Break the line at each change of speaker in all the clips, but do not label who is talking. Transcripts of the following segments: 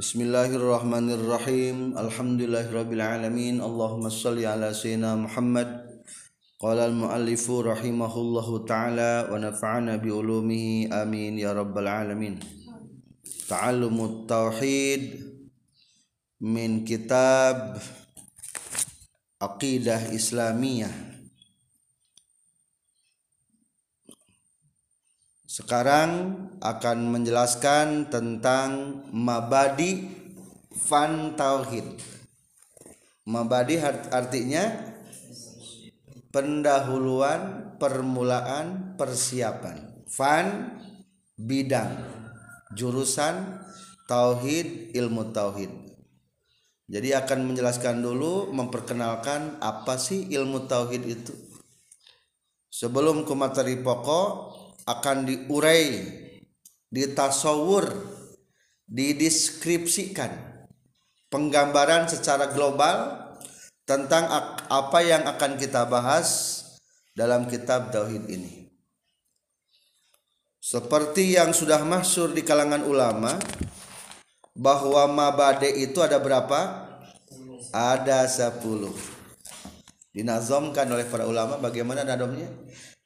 Bismillahirrahmanirrahim Alhamdulillahirabbil alamin Allahumma shalli ala sayyidina Muhammad Qala al-muallifu rahimahullahu ta'ala wa nafa'ana bi ulumihi amin ya rabbal alamin Ta'allumut tauhid min kitab Aqidah Islamiyah Sekarang akan menjelaskan tentang mabadi fan tauhid. Mabadi artinya pendahuluan, permulaan, persiapan. Fan bidang, jurusan tauhid, ilmu tauhid. Jadi akan menjelaskan dulu memperkenalkan apa sih ilmu tauhid itu. Sebelum ke materi pokok, akan diurai ditasawur dideskripsikan penggambaran secara global tentang apa yang akan kita bahas dalam kitab tauhid ini seperti yang sudah masyur di kalangan ulama bahwa mabade itu ada berapa? Ada 10. Dinazomkan oleh para ulama bagaimana nadomnya?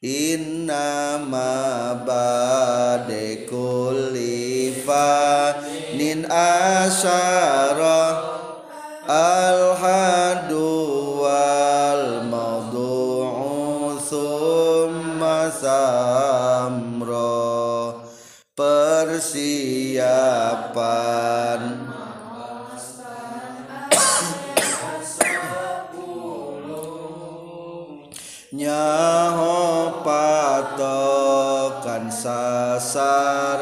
Innama bade kulli fanin asyara al hadu wal mawdu'u thumma samra persiapan. Nyaho sasaran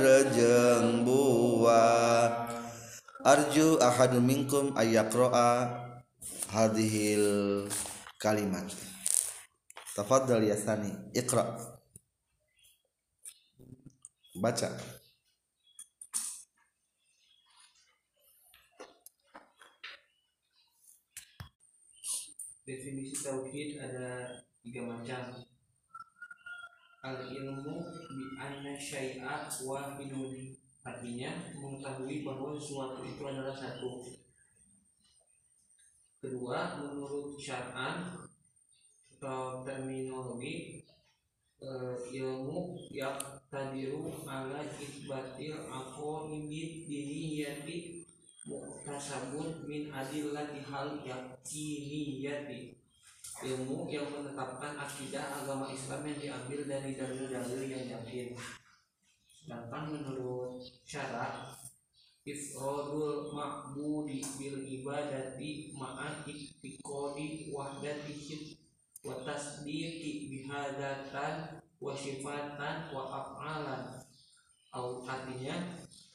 rejeng buah arju ahadu minkum ayakroa hadhil kalimat. Tafadhal ya sani baca.
Definisi tauhid ada tiga macam al ilmu bi anna syai'a wahidun artinya mengetahui bahwa sesuatu itu adalah satu. Kedua menurut syar'an atau terminologi eh, ilmu yang tadiru ala isbatil aqoimid diniyati muktasabun min adillati hal yakiniyati ilmu yang menetapkan akidah agama Islam yang diambil dari dalil-dalil yang yakin. Sedangkan menurut syarat ifrodul ma'budi bil ibadati ma'an iktikodi wahdatihi wa tasdiqi bihadatan wa sifatan wa af'alan. Artinya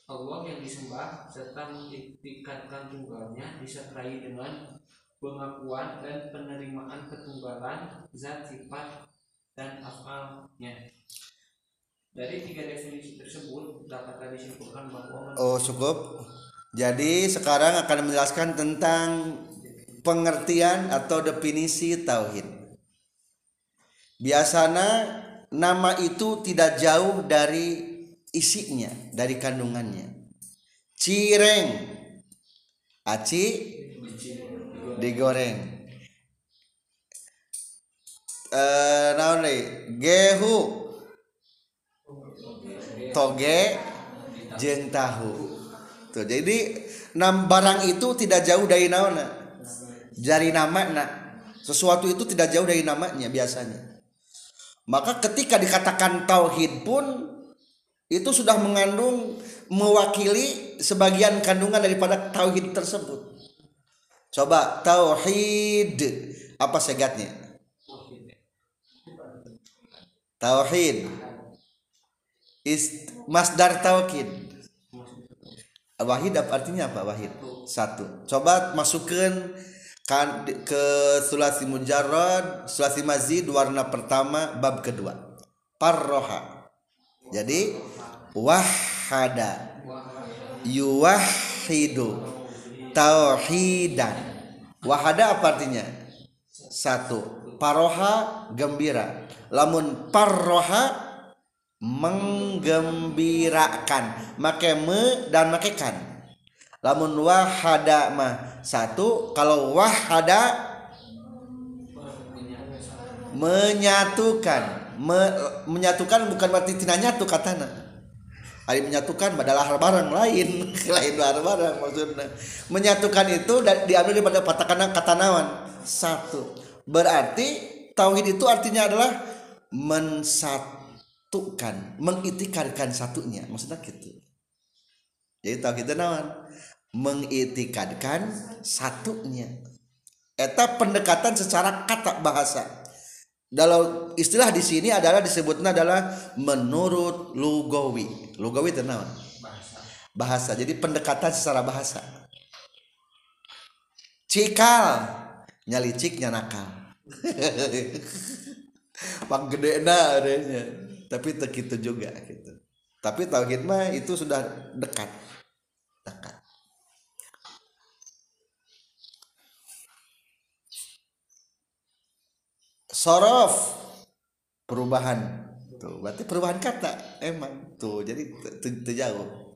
Allah yang disembah serta mengiktikatkan tunggalnya disertai dengan pengakuan dan penerimaan ketunggalan zat sifat dan afalnya. Dari tiga definisi tersebut dapat disimpulkan bahwa
oh cukup. Jadi sekarang akan menjelaskan tentang pengertian atau definisi tauhid. Biasanya nama itu tidak jauh dari isinya dari kandungannya. Cireng. Aci digoreng. Eh naon gehu. Toge jeng tahu tuh jadi nam barang itu tidak jauh dari naon dari nama nak sesuatu itu tidak jauh dari namanya biasanya. Maka ketika dikatakan tauhid pun itu sudah mengandung mewakili sebagian kandungan daripada tauhid tersebut. Coba tauhid apa segatnya? Tauhid is masdar tauhid. Wahid artinya apa wahid? Satu. Coba masukkan kan ke sulasi mujarrad, sulasi mazid warna pertama bab kedua. Parroha. Jadi wahada yuwahidu tauhidan. Wahada apa artinya? Satu paroha gembira. Lamun parroha menggembirakan. Make me dan make kan. Lamun wahada mah satu kalau wahada menyatukan. Me- menyatukan bukan berarti tina nyatu katana Ari menyatukan adalah barang lain. Lain barang maksudnya. Menyatukan itu diambil daripada patakan kata nawan satu. Berarti tauhid itu artinya adalah mensatukan mengitikarkan satunya. Maksudnya gitu. Jadi tauhid itu nawan mengitikadkan satunya. Eta pendekatan secara kata bahasa dalam istilah di sini adalah disebutnya adalah menurut lugawi lugawi itu naon?
Bahasa.
Bahasa. Jadi pendekatan secara bahasa. Cikal. Nyaliciknya nakal pak gede na adanya. Tapi tak gitu juga gitu. Tapi tauhid mah itu sudah dekat. Dekat sorof. Perubahan. Tuh berarti perubahan kata emang. Tuh jadi te- te- te jauh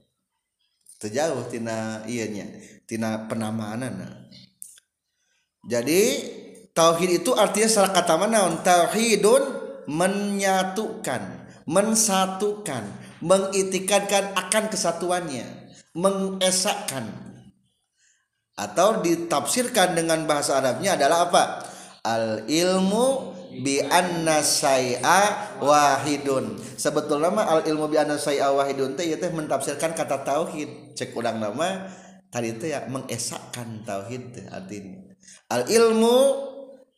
terjauh tina ianya tina penamaanana jadi tauhid itu artinya salah kata mana? Tauhidun menyatukan mensatukan mengitikadkan akan kesatuannya mengesahkan atau ditafsirkan dengan bahasa Arabnya adalah apa al ilmu bi anna say'a wahidun. Sebetulnya mah al ilmu bi anna say'a wahidun teh teh mentafsirkan kata tauhid. Cek urang nama tadi teh ya mengesahkan tauhid teh artinya. Al ilmu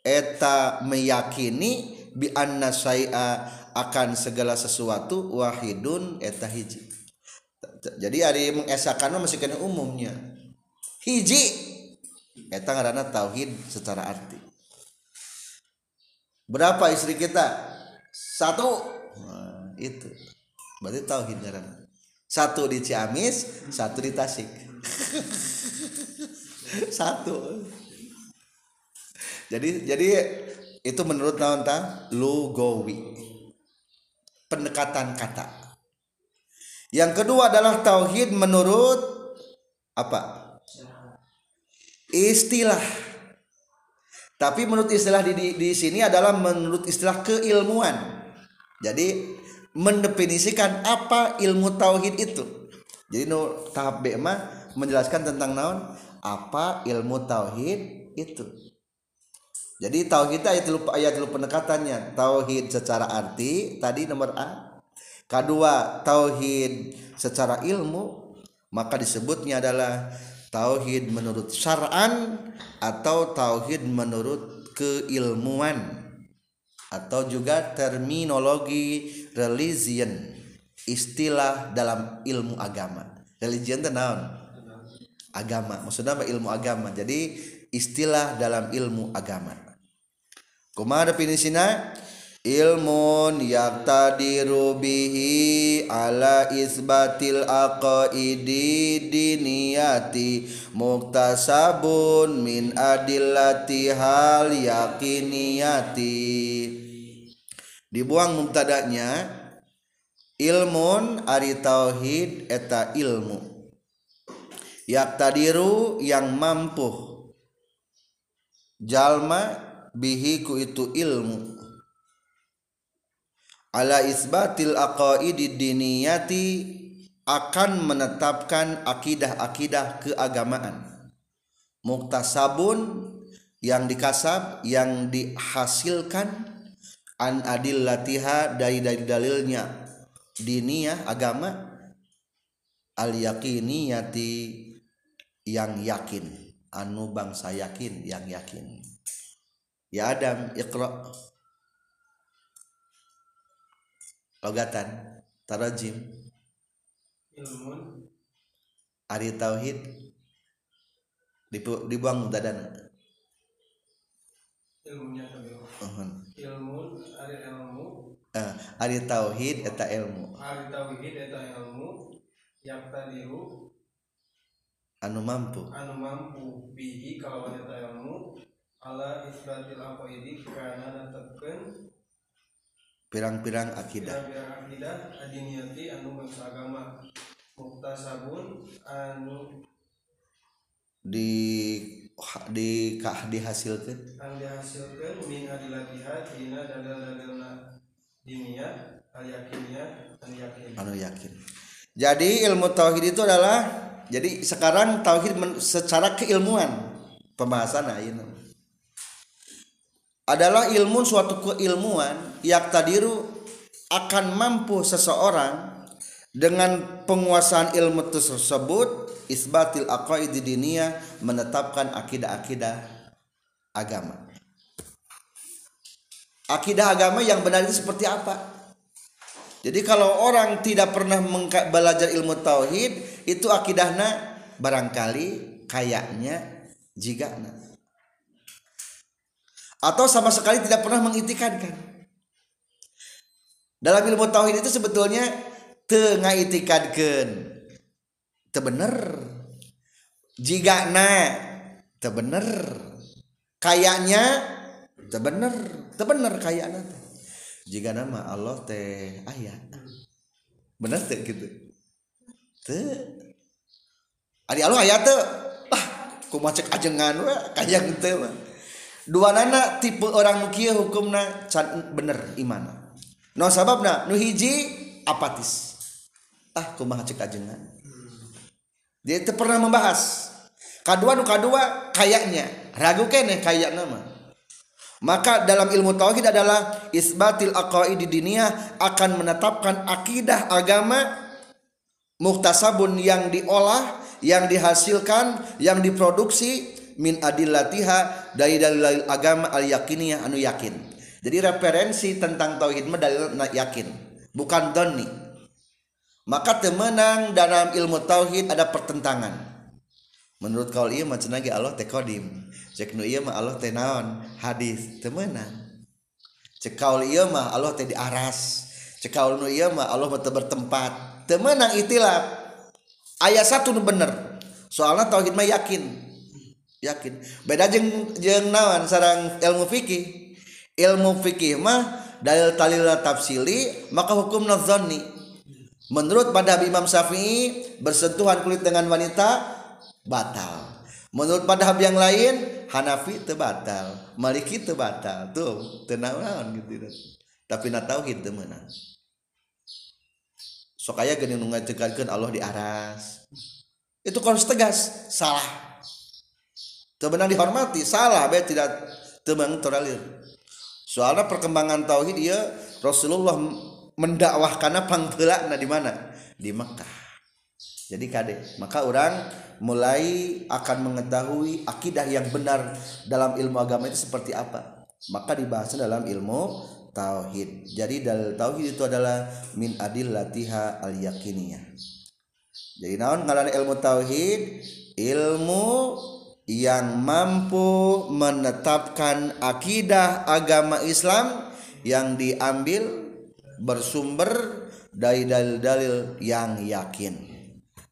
eta meyakini bi anna say'a akan segala sesuatu wahidun eta hiji. Jadi hari mengesahkan mah masih kena umumnya. Hiji eta ngaranna tauhid secara arti berapa istri kita? Satu? Nah, itu. Berarti tauhid ngaranna satu di Ciamis satu di Tasik. Satu. Jadi jadi itu menurut naon ta? Lugawi pendekatan kata. Yang kedua adalah tauhid menurut apa? Istilah tapi menurut istilah di, di, di sini adalah menurut istilah keilmuan. Jadi mendefinisikan apa ilmu tauhid itu. Jadi no, tahap B mah menjelaskan tentang naon? Apa ilmu tauhid itu. Jadi tauhid ayat dulu ayat dulu pendekatannya. Tauhid secara arti tadi nomor A. Kedua tauhid secara ilmu maka disebutnya adalah tauhid menurut syar'an atau tauhid menurut keilmuan atau juga terminologi religion istilah dalam ilmu agama. Religion itu naon? Agama. Maksudnya ilmu agama. Jadi istilah dalam ilmu agama. Kumaha definisina ilmun yaqtadiru bihi ala isbatil aqaidi diniyati muktasabun min adillati hal yakiniyati. Dibuang mubtadanya ilmun ari tauhid eta ilmu. Yaqtadiru yang mampu. Jalma bihi ku itu ilmu ala isbatil aqaidi diniyati akan menetapkan akidah-akidah keagamaan. Muktasabun yang dikasab yang dihasilkan an adillatiha dari dari dalilnya. Diniyah agama. Al yakiniyati yang yakin. Anu bangsa yakin yang yakin. Ya Adam iqra logatan tarajim.
Ilmun.
Ari tauhid. Dibu- dibuang dadana
ilmunya
Uhun.
ilmun ada ilmu.
Eh, ari tauhid eta ilmu.
Ada tauhid eta ilmu. Yang tadiru
anu mampu.
Anu mampu. Bihi kalau eta ilmu. Ala isbatil aqaidi karena netepkeun
pirang-pirang akidah.
Pirang-pirang akidah anu bangsa agama muktasabun anu
di di kah dihasilkan?
anu dihasilkeun min adilatiha dina dalil-dalilna diniyah al yakiniyah al yakin
anu yakin. Jadi ilmu tauhid itu adalah jadi sekarang tauhid men- secara keilmuan. Pembahasan nah, ini adalah ilmu suatu keilmuan yang tadiru akan mampu seseorang dengan penguasaan ilmu tersebut isbatil aqaidi diniyah menetapkan akidah-akidah agama. Akidah agama yang benar itu seperti apa? Jadi kalau orang tidak pernah belajar ilmu tauhid itu akidahnya barangkali kayaknya jigana atau sama sekali tidak pernah mengitikankan. Dalam ilmu tauhid itu sebetulnya teu ngaitikadkeun. Teu bener. Jigana teu bener. Kayaknya teu bener. Teu bener kayakna teh. Jigana mah Allah teh aya. Bener teu gitu. Teu. Ari Allah aya teu. Ah, kumaha cek ajengan we kayang teu mah dua nana tipe orang mukia hukumna can bener iman no sababna nu hiji apatis. Ah kumaha cek ajengan dia itu pernah membahas. Kadua nu kadua kayaknya. Ragu kene kayak nama. Maka dalam ilmu tauhid adalah isbatil aqaidi diniyah akan menetapkan akidah agama muktasabun yang diolah yang dihasilkan yang diproduksi min adillatiha dari dalil agama al yakiniyah anu yakin. Jadi referensi tentang tauhid mah dalil yakin bukan doni maka temenang dalam ilmu tauhid ada pertentangan. Menurut ieu mah cenah ge Allah teh qadim cek nu ieu mah Allah teh naon? Hadis temenang. Cek kaul ieu mah Allah teh di aras cek kaul nu ieu mah Allah mah bertempat. Temenang itilaf ayat satu nu bener. Soalnya tauhid mah yakin yakin. Beda jeng jeng nawan sarang ilmu fikih. Ilmu fikih mah dalil talil tafsili maka hukum nazani menurut pada Imam Syafi'i bersentuhan kulit dengan wanita batal. Menurut pada yang lain Hanafi itu batal Maliki itu batal. Tuh tenang gitu. Tapi na tauhid teu meunang. Sok aya geuning nu Allah di aras. Itu harus tegas salah Tebenang dihormati salah be tidak tebenang toralir soalnya perkembangan tauhid dia Rasulullah mendakwahkannya panggelakna di mana? Di Mekah. Jadi kade maka orang mulai akan mengetahui akidah yang benar dalam ilmu agama itu seperti apa. Maka dibahasnya dalam ilmu tauhid. Jadi dalil tauhid itu adalah min adil latiha al yakiniyah jadi naon ngaran ilmu tauhid? Ilmu yang mampu menetapkan akidah agama Islam yang diambil bersumber dari dalil-dalil yang yakin.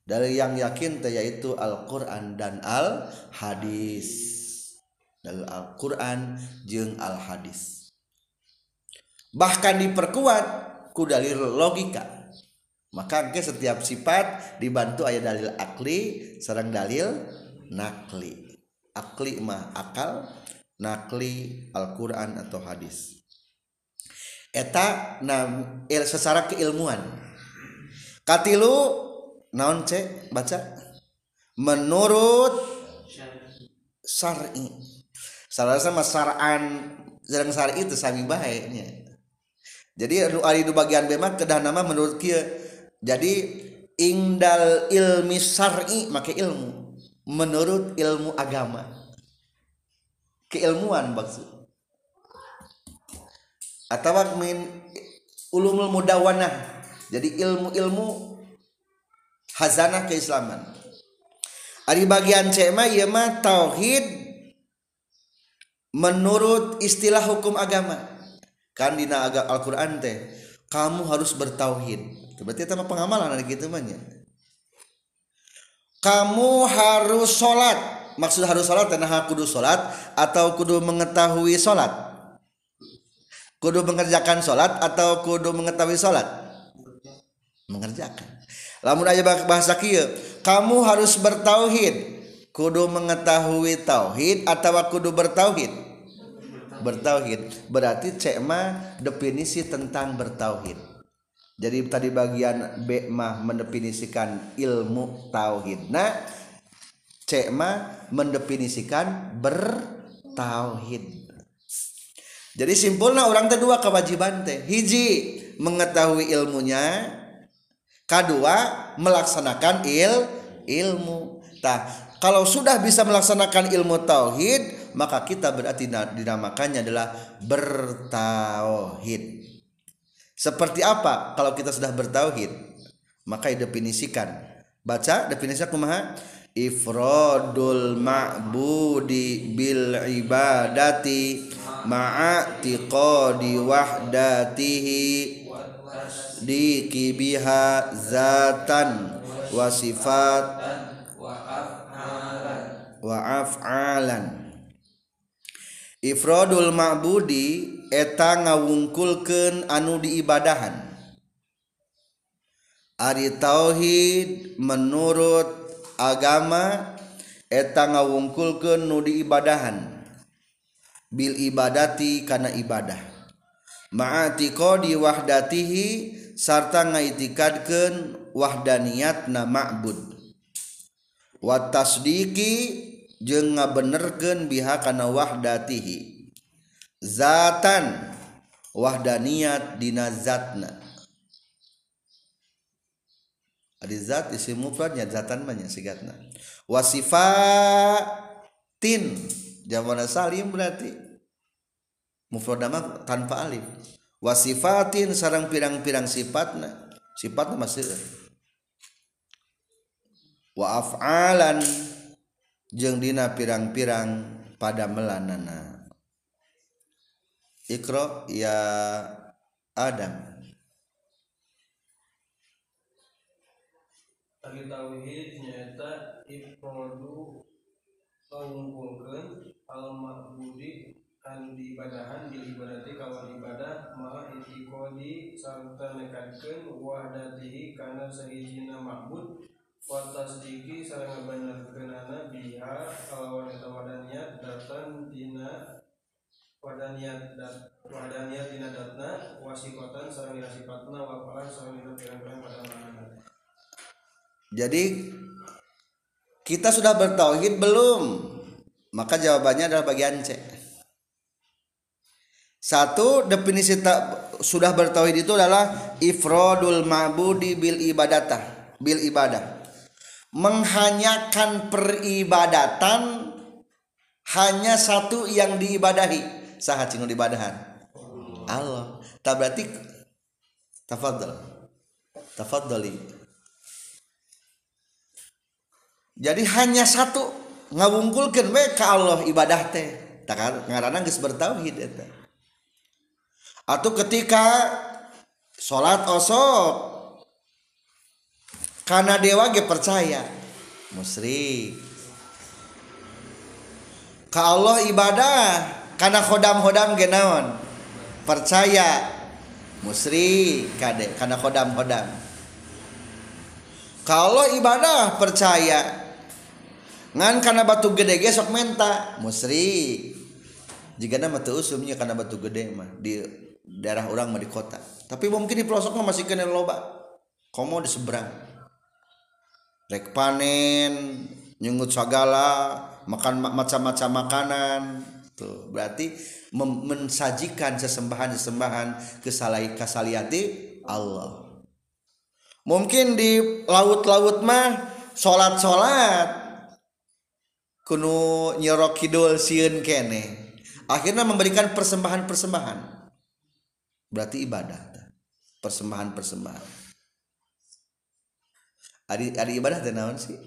Dalil yang yakin yaitu Al-Qur'an dan Al-Hadis. Dalil Al-Qur'an jeung Al-Hadis. Bahkan diperkuat ku dalil logika. Maka setiap sifat dibantu ayat dalil akli sareng dalil nakli. Akli mah akal nakli Alquran atau hadis. Eta nam il, secara keilmuan. Katilu naon cek baca. Menurut syar'i. Salah sama saran jarang syar'i itu sami baiknya jadi ari di bagian bema kedah nama menurut kia jadi ingdal ilmi syar'i make ilmu. Menurut ilmu agama. Keilmuan maksud. Atau min ulumul mudawanah. Jadi ilmu-ilmu hazanah keislaman. Ari bagian C mah ieu mah tauhid menurut istilah hukum agama. Kan dina agak Al-Qur'an teh kamu harus bertauhid. Berarti itu pengamalan ada gitu mah nya kamu harus sholat. Maksud harus sholat nah kudu sholat atau kudu mengetahui sholat? Kudu mengerjakan sholat atau kudu mengetahui sholat? Mengerjakan. Lamun aja bahasa kia kamu harus bertauhid. Kudu mengetahui tauhid atau kudu bertauhid? Bertauhid. Berarti cek mah definisi tentang bertauhid jadi tadi bagian B mah mendefinisikan ilmu tauhid. Nah C mah mendefinisikan bertauhid. Jadi simpulnya orang kedua kewajiban teh. Hiji mengetahui ilmunya. Kedua melaksanakan il ilmu. Tah kalau sudah bisa melaksanakan ilmu tauhid maka kita berarti dinamakannya adalah bertauhid seperti apa kalau kita sudah bertauhid? Maka didefinisikan. Baca definisinya kumaha? Ifradul ma'budi bil ibadati ma'atiqadi wahdatihi dikibiha zatan wa sifat wa af'alan Ifrodul ma'budi eta ngawungkulkeun anu diibadahan. Ari tauhid menurut agama eta ngawungkulkeun nu diibadahan. Bil ibadati kana ibadah. Ma'atiqadi wahdatihi sarta ngaitikadkeun wahdaniatna ma'bud. Wa tasdiki jeung ngabenerkeun biha kana wahdatihi. Zatan wahdaniyat dina zatna. Adi zat isim mufradnya zatan banyak sigatna. Wasifatin jaman salim berarti. Mufrad nama tanpa alif. Wasifatin sarang pirang-pirang sifatna. Sifatna masih wa af'alan jeung dina pirang-pirang pada melanana Ikro ya Adam.
Ari tauhid nyata ifradu mengumpulkan al ma'budi an diibadahan di ibadati kawan ibadah ma itiqadi sarta nekatkeun wahdatihi kana sahijina ma'bud wa tasdiki sareng ngabenerkeunana biha kalawan eta wadaniat datan dina wadaniat dat wadaniat dina datna wasifatan sareng dina sifatna wa falan sareng dina pirang-pirang pada mana
jadi kita sudah bertauhid belum? Maka jawabannya adalah bagian C. Satu definisi tak sudah bertauhid itu adalah ifrodul ma'budi bil ibadatah bil ibadah menghanyakan peribadatan hanya satu yang diibadahi. Saha cinu ibadahan Allah. Tak berarti tafadhol. Tafadholi. Jadi hanya satu. Ngawungkulkeun we ka Allah ibadah teh. Tak ngaranna geus bertauhid eta. Atau ketika salat osok karena dewa ge percaya. Musyrik. Ka Allah ibadah karena khodam-khodam genawan percaya. Musri kade karena khodam-khodam. Kalau ibadah percaya. Ngan karena batu gede gesok menta musri jika nama tuh usumnya karena batu gede mah di daerah orang mah di kota. Tapi mungkin di pelosok mah masih kena loba. Komo di seberang rek panen nyungut segala makan macam-macam makanan Tuh, berarti mensajikan sesembahan-sesembahan kesalai kasaliati Allah. Mungkin di laut-laut mah salat-salat kuno nyerok kidul sieun kene. Akhirnya memberikan persembahan-persembahan. Berarti ibadah. Persembahan-persembahan. ari, ari ibadah teh naon sih?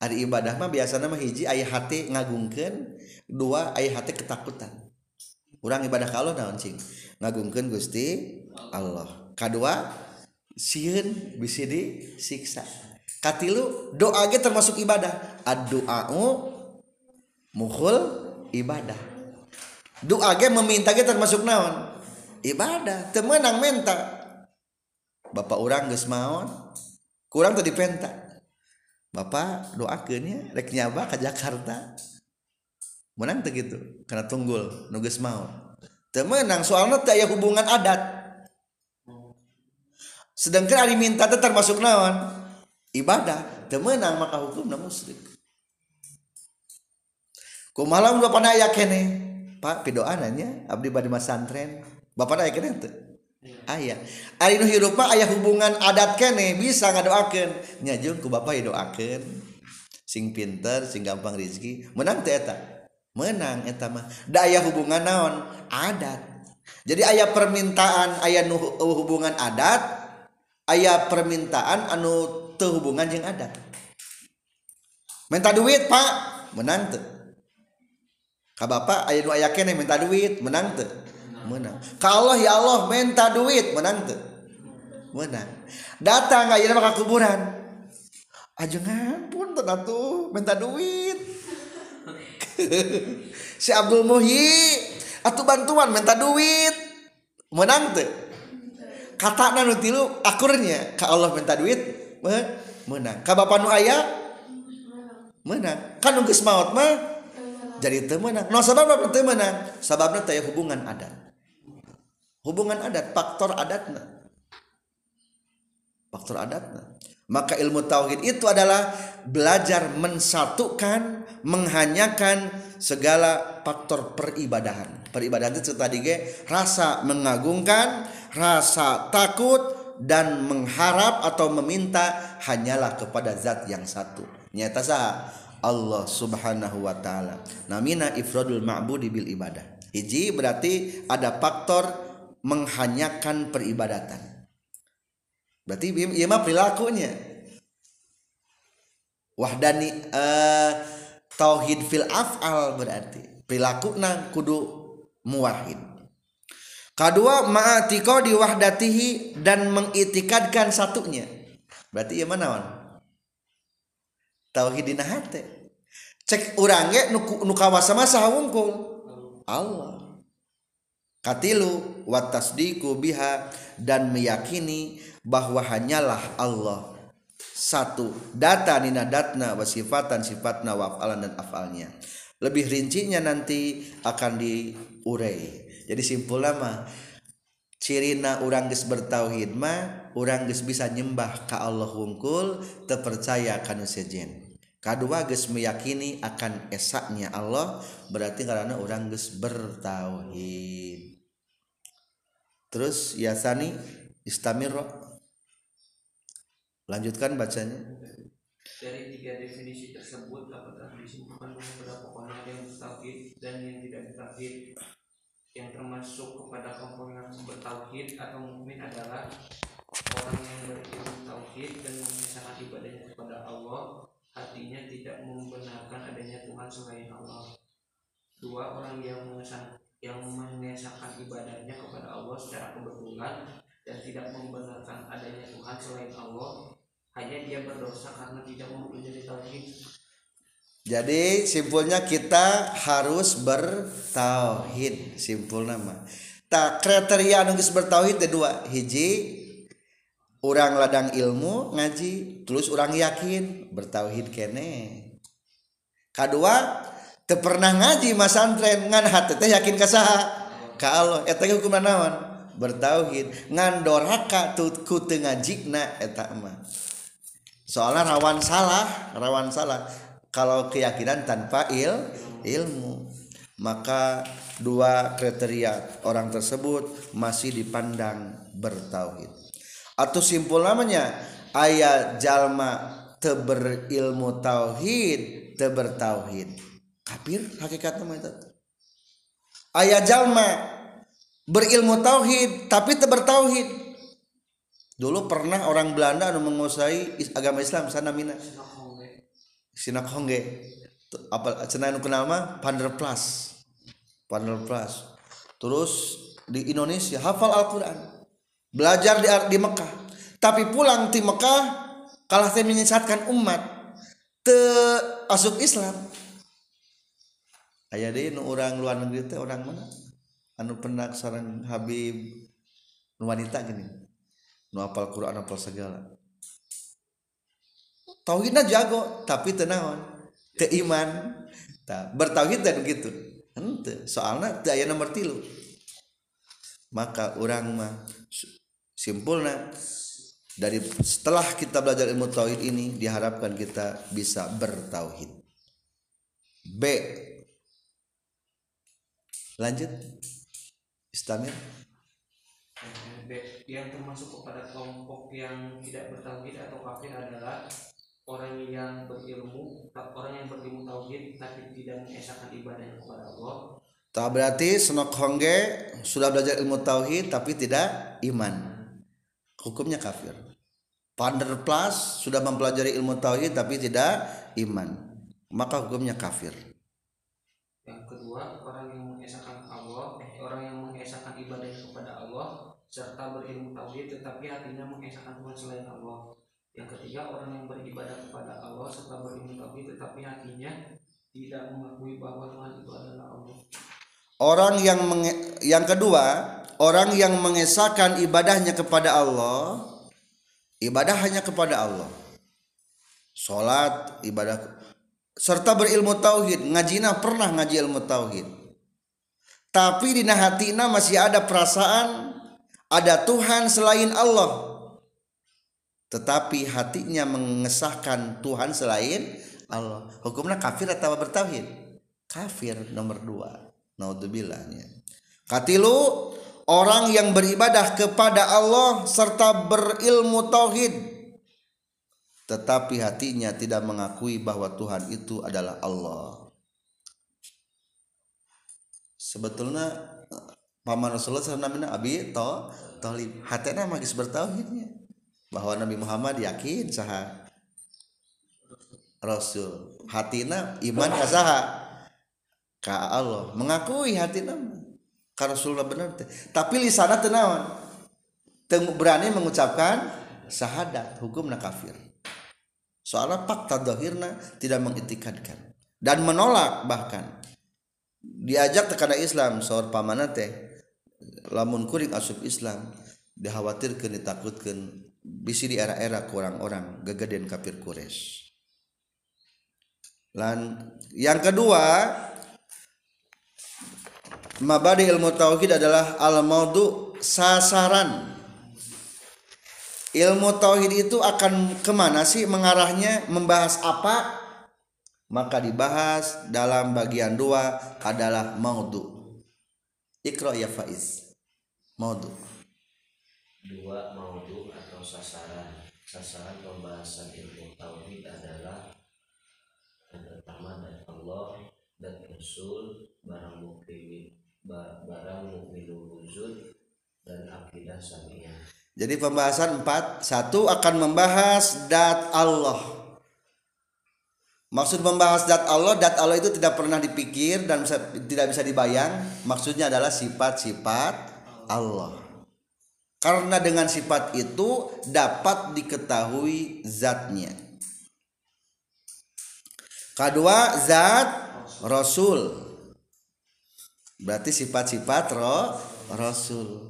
Ari ibadah mah biasanya mah hiji ayah hati ngagungkeun dua ayah hati ketakutan. Orang ibadah kalau naon cing ngagungkan Gusti Allah. Kadua sieun bisi disiksa. Katilu doa ge termasuk ibadah. Addu'au mukhul ibadah. Doa ge meminta ge termasuk naon? Ibadah. Temenang menta. Bapak orang geus maon. Kurang tadi penta Bapak doakeun ya rek nyaba ke Jakarta. Menang teh gitu karena tunggul nu geus maon temenang soalnya teh aya hubungan adat. Sedangkan ari minta teh termasuk naon? Ibadah. Temenang maka hukumna musyrik. Kumaha udah pernah aya kene. Pak pidoan nya abdi bade masantren bapak aya kene teu Ah, aya Ari nu hirup mah aya hubungan adat kene bisa ngadoakeun. Nyajung ku bapak doakeun sing pinter sing gampang rezeki. Menang teh eta? Menang eta mah. Da aya hubungan naon? Adat. Jadi aya permintaan aya nu hubungan adat aya permintaan anu teu hubungan jeung adat. Minta duit pak. Menang teu. Ka bapak aya nu aya kene minta duit. Menang teu. Menang. Ka Allah ya Allah minta duit menang teu menang. Datang mah ka kuburan? Ajengan pun teu atuh minta duit. Si Abdul Muhyi atuh bantuan minta duit. Menang teu katana nu tilu akurnya ka Allah minta duit menang. Ka bapak nu aya menang. Kan nu geus maot mah jadi temenang no sabab temenang sababnya taya hubungan adat hubungan adat faktor adatna faktor adatna maka ilmu tauhid itu adalah belajar mensatukan menghanyakan segala faktor peribadahan. Peribadahan itu tadi ge rasa mengagungkan rasa takut dan mengharap atau meminta hanyalah kepada zat yang satu. Nyata sah Allah subhanahu wa ta'ala. Namina ifradul ma'budi bil ibadah. Hiji berarti ada faktor menghanyakan peribadatan. Berarti iya mah perilakunya. Wahdani uh, tauhid fil af'al berarti. Perilakunya kudu muwahid kedua ma'atiqadi wahdatihi dan mengitikadkan satunya. Berarti iya mana tauhid dina hate. Cek urang ge nu kawasa mah Allah. Katilu wa tasdiqu biha dan meyakini bahwa hanyalah Allah. Satu data nina datna wa sifatan sifatna wa afalan dan afalnya. Lebih rincinya nanti akan diurai. Jadi simpul mah cirina orang geus bertauhid mah orang geus bisa nyembah ka Allah wungkul terpercaya kanu sejen kedua geus meyakini akan esaknya Allah berarti karena orang geus bertauhid terus yasani istamiro lanjutkan bacanya.
Dari tiga definisi tersebut dapat disimpulkan beberapa pokoknya yang bertauhid dan yang tidak bertauhid? Yang termasuk kepada komponen bertauhid atau mukmin adalah orang yang berilmu tauhid dan mengisahkan ibadahnya kepada Allah. Artinya tidak membenarkan adanya Tuhan selain Allah. Dua orang yang mengesahkan yang mengesahkan ibadahnya kepada Allah secara kebetulan dan tidak membenarkan adanya Tuhan selain Allah, hanya dia berdosa karena tidak mempunyai tauhid.
Jadi simpulnya kita harus bertauhid, simpul nama. Tak kriteria anu bertauhid dua, hiji orang ladang ilmu ngaji terus orang yakin bertauhid kene kedua teu pernah ngaji mas santren ngan hati teh yakin ka saha? Ka Allah eta hukum naon? Bertauhid. Ngan doraka tu ku teu ngajigna eta mah. Soalnya rawan salah rawan salah. Kalau keyakinan tanpa il ilmu. Maka dua kriteria orang tersebut masih dipandang bertauhid. Atau simpul namanya ayat jalma teberilmu tauhid tebertauhid kafir hakikat nama itu. Ayat jalma berilmu tauhid tapi tebertauhid dulu pernah orang Belanda anu menguasai agama Islam sana mina. Sinak hongge apa cenah anu kenal mah? Panderplas Panderplas terus di Indonesia hafal Al-Qur'an. Belajar di, di Mekah. Tapi pulang di Mekah kalah teh menyesatkan umat. Te masuk Islam ayah deh nu orang luar negeri teh orang mana anu pernah sarang Habib nu wanita gini. Nu apal Quran apal segala. Tauhidnya jago tapi tenawan keiman tak bertauhid dan begitu. Ente soalnya teu aya nomor tilu. Maka orang mah simpulna dari setelah kita belajar ilmu tauhid ini diharapkan kita bisa bertauhid. B lanjut. Istamir.
Yang termasuk kepada kelompok yang tidak bertauhid atau kafir adalah orang yang berilmu, orang yang berilmu tauhid tapi tidak mengesahkan ibadahnya kepada Allah.
tak berarti senok hongge sudah belajar ilmu tauhid tapi tidak iman. Hukumnya kafir. Pander plus sudah mempelajari ilmu tauhid tapi tidak iman. Maka hukumnya kafir.
Yang kedua, orang yang mengesahkan Allah, eh, orang yang mengesahkan ibadahnya kepada Allah serta berilmu tauhid tetapi hatinya mengesahkan Tuhan selain Allah. Yang ketiga, orang yang beribadah kepada Allah serta berilmu tauhid tetapi hatinya tidak mengakui bahwa Tuhan itu adalah Allah.
Orang yang menge- yang kedua, orang yang mengesahkan ibadahnya kepada Allah, ibadah hanya kepada Allah. Salat, ibadah serta berilmu tauhid, ngajina pernah ngaji ilmu tauhid. Tapi di hatina masih ada perasaan ada Tuhan selain Allah. Tetapi hatinya mengesahkan Tuhan selain Allah. Hukumnya kafir atau bertauhid? Kafir nomor dua. Naudzubillah Katilu orang yang beribadah kepada Allah serta berilmu tauhid tetapi hatinya tidak mengakui bahwa Tuhan itu adalah Allah. Sebetulnya paman Rasulullah SAW namanya Abi to Tolib. Hatena magis bertauhidnya bahwa Nabi Muhammad yakin saha Rasul. Hatina iman ka saha? Ka Allah. Mengakui hatina ka Rasulullah benar teh. Tapi lisana teu naon? Teu berani mengucapkan syahadat, hukumna kafir. Soalnya fakta dohirna tidak mengitikadkan dan menolak bahkan diajak tekana Islam sahur pamana teh lamun kuring asup Islam dikhawatirkan ditakutkan bisi di era-era ku orang-orang gegeden kafir Quraisy. Lan yang kedua mabadi ilmu tauhid adalah al maudu sasaran. Ilmu tauhid itu akan ke mana sih mengarahnya membahas apa? Maka dibahas dalam bagian dua adalah maudu ikro ya faiz. Maudu.
Dua maudu atau sasaran. Sasaran pembahasan ilmu tauhid adalah yang pertama dari Allah dan Rasul barang mukmin ba- barang mukminul wujud dan akidah samiyah
jadi pembahasan empat. Satu akan membahas dat Allah maksud membahas dat Allah dat Allah itu tidak pernah dipikir dan bisa- tidak bisa dibayang. Maksudnya adalah sifat-sifat Allah. Karena dengan sifat itu dapat diketahui zatnya. Kedua zat Rasul. Berarti sifat-sifat roh Rasul.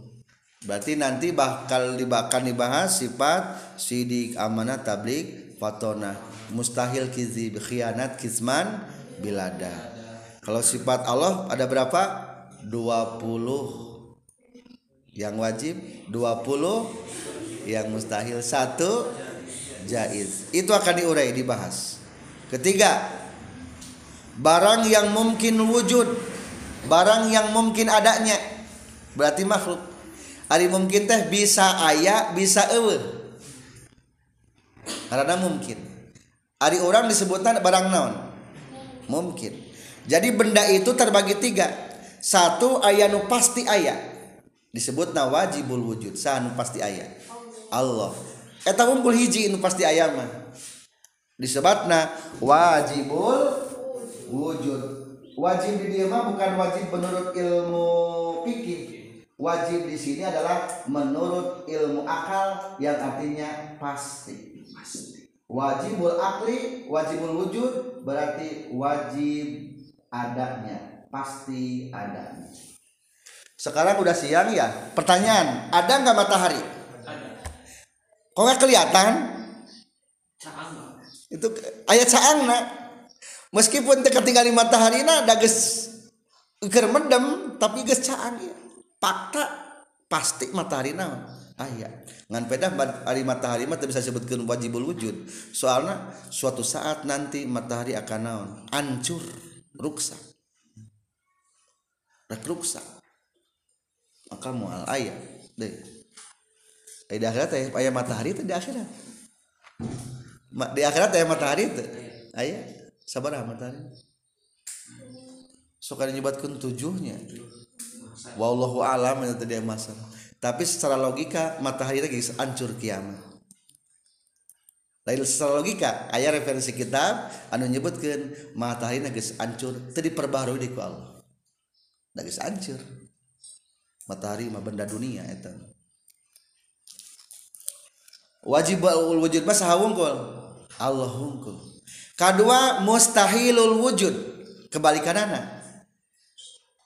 Berarti nanti bakal dibakan dibahas sifat sidik amanah tablik fatona. Mustahil kizib khianat kisman bilada. Kalau sifat Allah ada berapa? 20 yang wajib 20 yang mustahil satu. Jaiz. Itu akan diurai dibahas. Ketiga barang yang mungkin wujud barang yang mungkin adanya berarti makhluk. Hari mungkin teh bisa aya bisa ewe karena mungkin. Hari orang disebutkan barang naon? Mungkin. Jadi benda itu terbagi tiga. Satu aya nu pasti aya. Disebut na wajibul wujud. Sah nu pasti aya. Allah. Eta unggul hiji nu pasti aya mah. Disebutna wajibul wujud. Wajib di dia mah bukan wajib menurut ilmu fikih wajib di sini adalah menurut ilmu akal yang artinya pasti. Wajibul akli wajibul wujud berarti wajib adanya pasti adanya. Sekarang udah siang ya? Pertanyaan ada nggak matahari?
Ada
kok nggak kelihatan?
Caang
itu ayat saang nak. Meskipun ketinggalan matahari na da geus keur medem tapi geus caang ya fakta pasti matahari naon? Aya ngan pedah hari matahari mah bisa sebutkeun wajibul wujud. Soalnya suatu saat nanti matahari akan naon? Hancur ruksak rek maka moal aya deh. Di akhirat aya aya matahari teh di akhirat. Di akhirat aya matahari teh. Aya sabaraha matahari. Sok ada nyebatkeun tujuhnya wallahu alam itu dia masalah tapi secara logika matahari lagi hancur kiamat. Lain secara logika ayat referensi kitab anu nyebutkan matahari lagi hancur tadi perbaharui di Allah. Lagi hancur. Matahari mah benda dunia itu wajib wujud mah sahawungkul Allah hungkul kedua mustahilul wujud. Kebalikan anak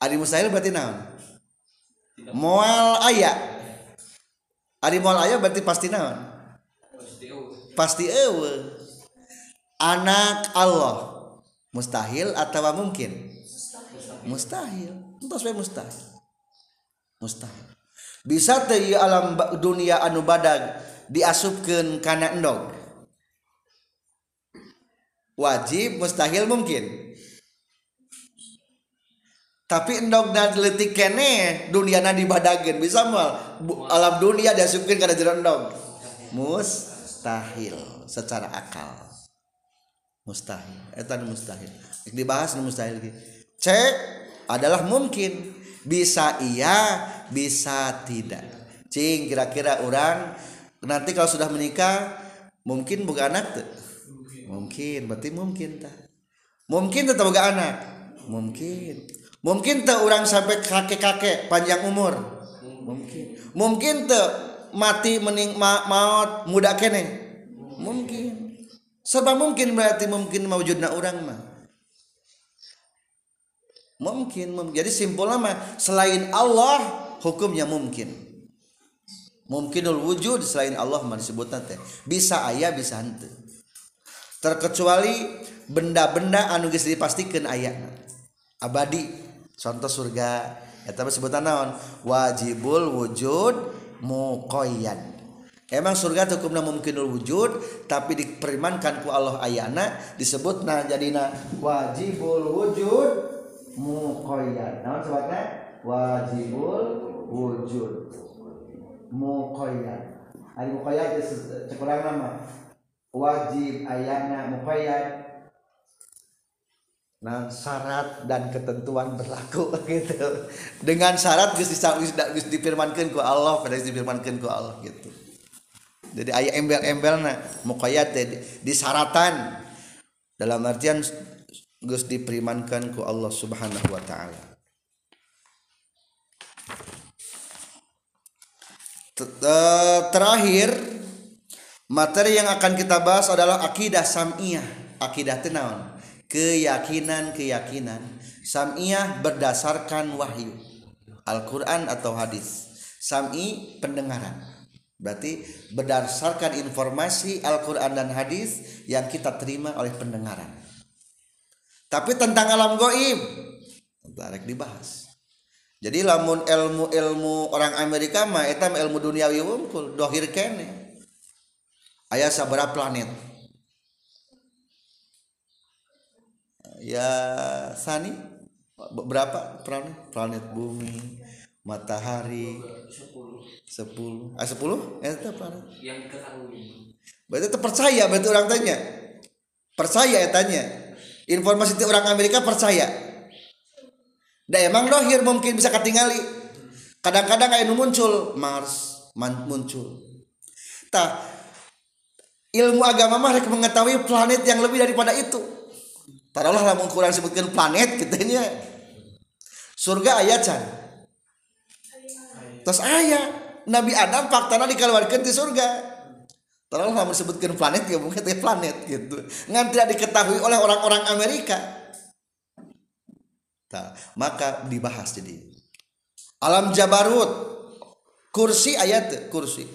Adi mustahil berarti naon? moal aya. Ari moal aya berarti pasti naon?
Pasti
ewe anak Allah. Mustahil atau mungkin? Mustahil. Terus we mustahil. Mustahil. Bisa teh alam dunia anu badag diasupkeun kana endog? Wajib mustahil mungkin? Tapi endog na leutik kene duniana dibadageun bisa moal Bu- alam dunia diasupkeun kana jero endog. Mustahil secara akal. Mustahil. Eta nu mustahil. Dibahas nu mustahil ge C adalah mungkin. Bisa iya bisa tidak. Cing kira-kira orang nanti kalau sudah menikah mungkin boga anak tuh mungkin. Berarti mungkin tak mungkin tetap boga anak? Mungkin mungkin tuh orang sampai kakek-kakek panjang umur? Mungkin. Mungkin tuh mati mening ma, maut muda kene? Mungkin. Serba mungkin berarti mungkin mewujudna orang mah. Mungkin mum- jadi simpulnya mah selain Allah hukumnya mungkin. Mungkinul wujud selain Allah mah disebutna teh. Bisa aya bisa henteu. Terkecuali benda-benda anu geus dipastikan ayana abadi contoh surga. Eta mah sebutan naon? Wajibul wujud muqayyad emang surga hukumna mungkinul wujud tapi diperimankan ku Allah ayana disebutna jadina wajibul wujud muqayyad naon sebutna wajibul wujud muqayyad ari muqayyad geus cek urang nama. Wajib ayana muqayyad nah syarat dan ketentuan berlaku gitu. Dengan syarat geus geus difirmankeun ku Allah pada difirmankeun ku Allah gitu. Jadi aya embel-embelna muqayyad teh di- disaratan. Dalam artian geus diperimankan ku Allah Subhanahu wa taala. Terakhir materi yang akan kita bahas adalah akidah sam'iyah akidah teh naon keyakinan keyakinan sam'iyah berdasarkan wahyu Al-Quran atau hadis. Sam'i pendengaran. Berarti berdasarkan informasi Al-Quran dan hadis yang kita terima oleh pendengaran. Tapi tentang alam goib tarik dibahas. Jadi lamun ilmu ilmu orang Amerika mah eta mah ilmu duniawi wungkul dohir kene. Aya sabaraha planet ya sani berapa planet planet bumi matahari. 10
10
ah 10 eta planet
yang diketahui
berarti itu percaya berarti orang tanya. Percaya ya tanya. Informasi itu orang Amerika percaya. Da emang dohir mungkin bisa ketinggali. Kadang-kadang anu muncul Mars muncul. Tah ilmu agama mah mengetahui planet yang lebih daripada itu taruhlah lamun kurang sebutkan planet kitanya surga aya can terus aya Nabi Adam faktana dikeluarkan di surga. Taruhlah lamun sebutkan planet ya mungkin teh planet gitu. Ngan tidak diketahui oleh orang-orang Amerika. Tah, maka dibahas jadi alam jabarut. Kursi ayat kursi.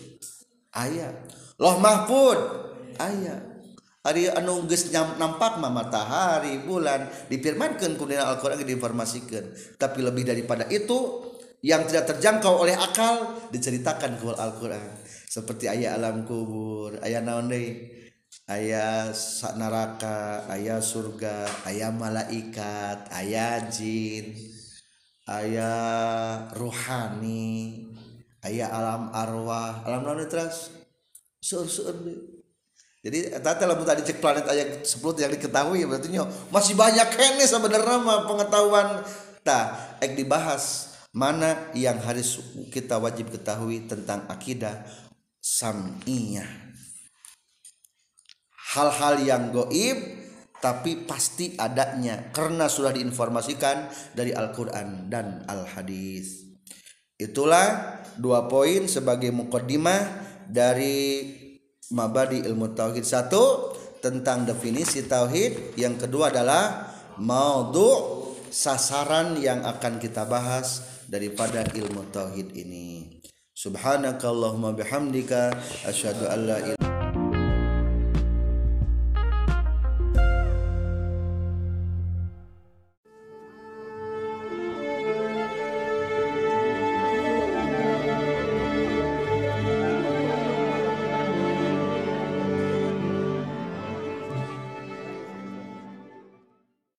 Ayat loh mahfud. Ayat hari anu geus nampak mah matahari bulan. Difirmankeun ku dina Al-Qur'an diinformasikan. Tapi lebih daripada itu yang tidak terjangkau oleh akal diceritakan ku Al-Qur'an. Seperti ayat alam kubur ayat naon deui? Ayat neraka ayat surga ayat malaikat ayat jin ayat rohani ayat alam arwah. Alam naon terus deui jadi tata lamun tadi cek planet ayat 10 yang diketahui berarti nyo masih banyak kene sebenarnya mah pengetahuan. Tah ek dibahas mana yang harus kita wajib ketahui tentang akidah samiyah. Hal-hal yang goib tapi pasti adanya karena sudah diinformasikan dari Al-Quran dan Al-Hadis. Itulah dua poin sebagai mukaddimah dari mabadi ilmu tauhid. Satu tentang definisi tauhid. Yang kedua adalah maudhu sasaran yang akan kita bahas daripada ilmu tauhid ini. Subhanakallahumma bihamdika asyhadu an la ilaha